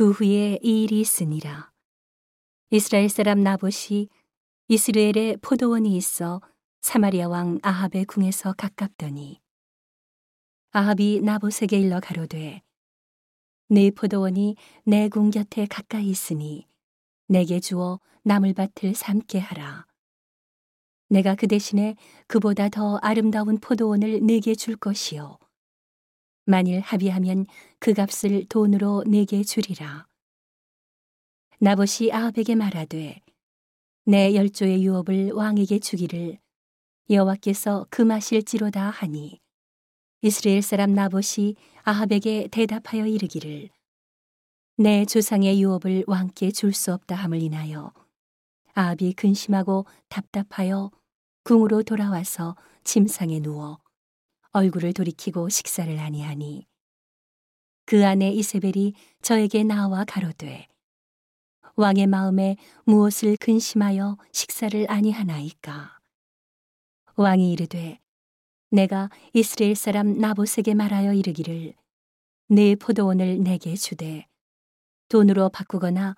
그 후에 이 일이 있으니라. 이스라엘 사람 나봇이 이스라엘에 포도원이 있어 사마리아 왕 아합의 궁에서 가깝더니 아합이 나봇에게 일러 가로되 네 포도원이 내 궁 곁에 가까이 있으니 내게 주어 나물밭을 삼게 하라. 내가 그 대신에 그보다 더 아름다운 포도원을 내게 줄 것이요. 만일 합의하면 그 값을 돈으로 내게 주리라. 나봇이 아합에게 말하되 내 열조의 유업을 왕에게 주기를 여호와께서 금하실지로다 하니 이스라엘 사람 나봇이 아합에게 대답하여 이르기를 내 조상의 유업을 왕께 줄 수 없다 함을 인하여 아합이 근심하고 답답하여 궁으로 돌아와서 침상에 누워 얼굴을 돌이키고 식사를 아니하니 그 아내 이세벨이 저에게 나와 가로되 왕의 마음에 무엇을 근심하여 식사를 아니하나이까. 왕이 이르되 내가 이스라엘 사람 나봇에게 말하여 이르기를 네 포도원을 내게 주되 돈으로 바꾸거나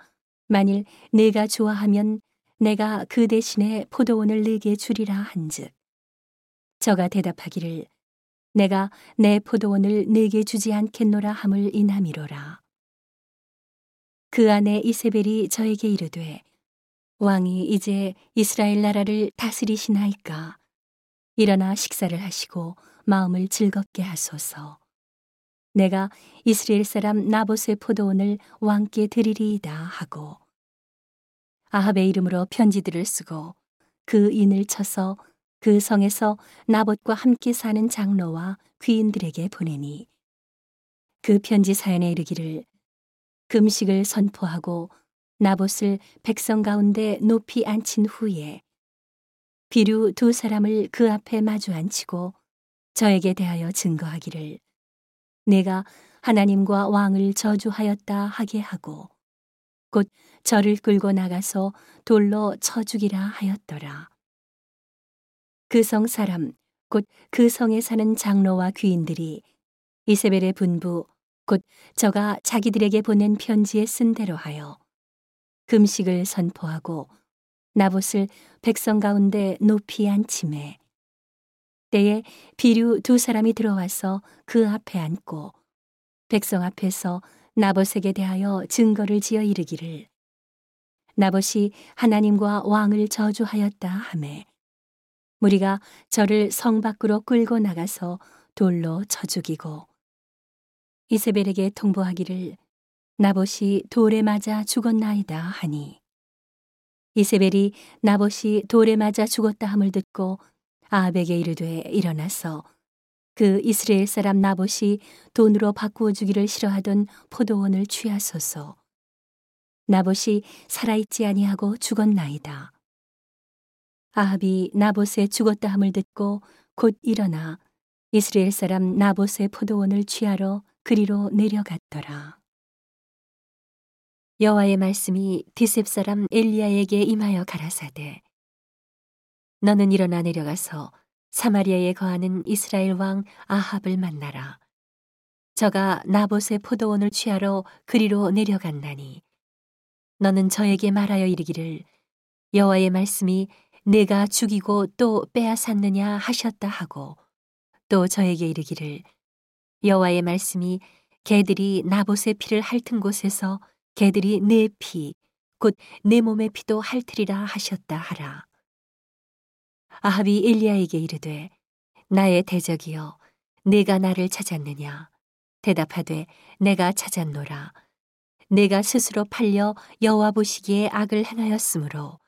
만일 내가 좋아하면 내가 그 대신에 포도원을 내게 주리라 한즉 저가 대답하기를 내가 내 포도원을 내게 주지 않겠노라 함을 인함이로라. 그 아내 이세벨이 저에게 이르되 왕이 이제 이스라엘 나라를 다스리시나이까 일어나 식사를 하시고 마음을 즐겁게 하소서 내가 이스라엘 사람 나봇의 포도원을 왕께 드리리이다 하고 아합의 이름으로 편지들을 쓰고 그 인을 쳐서 그 성에서 나봇과 함께 사는 장로와 귀인들에게 보내니 그 편지 사연에 이르기를 금식을 선포하고 나봇을 백성 가운데 높이 앉힌 후에 비류 두 사람을 그 앞에 마주 앉히고 저에게 대하여 증거하기를 내가 하나님과 왕을 저주하였다 하게 하고 곧 저를 끌고 나가서 돌로 쳐 죽이라 하였더라. 그 성 사람 곧 그 성에 사는 장로와 귀인들이 이세벨의 분부 곧 저가 자기들에게 보낸 편지에 쓴 대로 하여 금식을 선포하고 나봇을 백성 가운데 높이 앉힘에 때에 비류 두 사람이 들어와서 그 앞에 앉고 백성 앞에서 나봇에게 대하여 증거를 지어 이르기를 나봇이 하나님과 왕을 저주하였다 하매 무리가 저를 성 밖으로 끌고 나가서 돌로 쳐 죽이고 이세벨에게 통보하기를 나봇이 돌에 맞아 죽었나이다 하니 이세벨이 나봇이 돌에 맞아 죽었다 함을 듣고 아합에게 이르되 일어나서 그 이스라엘 사람 나봇이 돈으로 바꾸어 주기를 싫어하던 포도원을 취하소서. 나봇이 살아있지 아니하고 죽었나이다 아합이 나봇의 죽었다 함을 듣고 곧 일어나 이스라엘 사람 나봇의 포도원을 취하러 그리로 내려갔더라. 여호와의 말씀이 디셉 사람 엘리야에게 임하여 가라사대 너는 일어나 내려가서 사마리아에 거하는 이스라엘 왕 아합을 만나라. 저가 나봇의 포도원을 취하러 그리로 내려간다니. 너는 저에게 말하여 이르기를 여호와의 말씀이 내가 죽이고 또 빼앗았느냐 하셨다 하고 또 저에게 이르기를 여호와의 말씀이 개들이 나봇의 피를 핥은 곳에서 개들이 내 피, 곧 내 몸의 피도 핥으리라 하셨다 하라. 아합이 엘리야에게 이르되 나의 대적이여 내가 나를 찾았느냐 대답하되 내가 찾았노라 내가 스스로 팔려 여호와 보시기에 악을 행하였으므로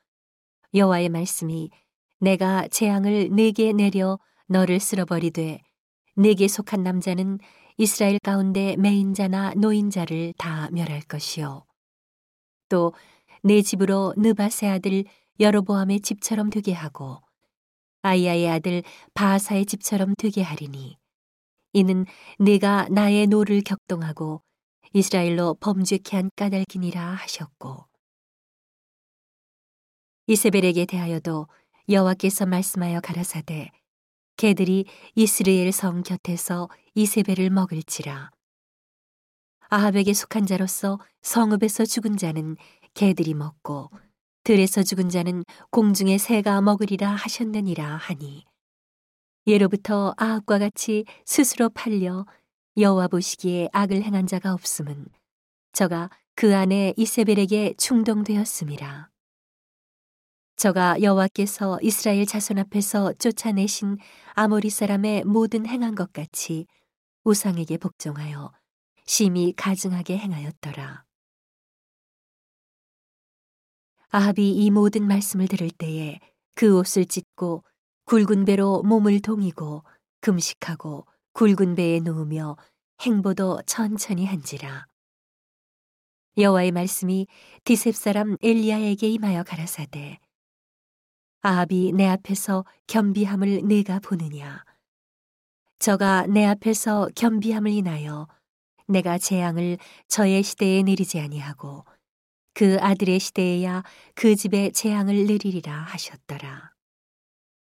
여호와의 말씀이 내가 재앙을 내게 내려 너를 쓸어버리되 내게 속한 남자는 이스라엘 가운데 매인자나 노인자를 다 멸할 것이요. 또 내 집으로 느밧의 아들 여로보암의 집처럼 되게 하고 아히야의 아들 바아사의 집처럼 되게 하리니 이는 내가 나의 노를 격동하고 이스라엘로 범죄케 한 까닭이니라 하셨고 이세벨에게 대하여도 여호와께서 말씀하여 가라사대 개들이 이스르엘 성 곁에서 이세벨을 먹을지라. 아합에게 속한 자로서 성읍에서 죽은 자는 개들이 먹고 들에서 죽은 자는 공중의 새가 먹으리라 하셨느니라 하니 예로부터 아합과 같이 스스로 팔려 여호와 보시기에 악을 행한 자가 없음은 저가 그 안에 이세벨에게 충동되었음이라 저가 여호와께서 이스라엘 자손 앞에서 쫓아내신 아모리 사람의 모든 행한 것 같이 우상에게 복종하여 심히 가증하게 행하였더라. 아합이 이 모든 말씀을 들을 때에 그 옷을 찢고 굵은 배로 몸을 동이고 금식하고 굵은 배에 누우며 행보도 천천히 한지라. 여호와의 말씀이 디셉 사람 엘리야에게 임하여 가라사대 아합이 내 앞에서 겸비함을 내가 보느냐 저가 내 앞에서 겸비함을 인하여 내가 재앙을 저의 시대에 내리지 아니하고 그 아들의 시대에야 그 집에 재앙을 내리리라 하셨더라.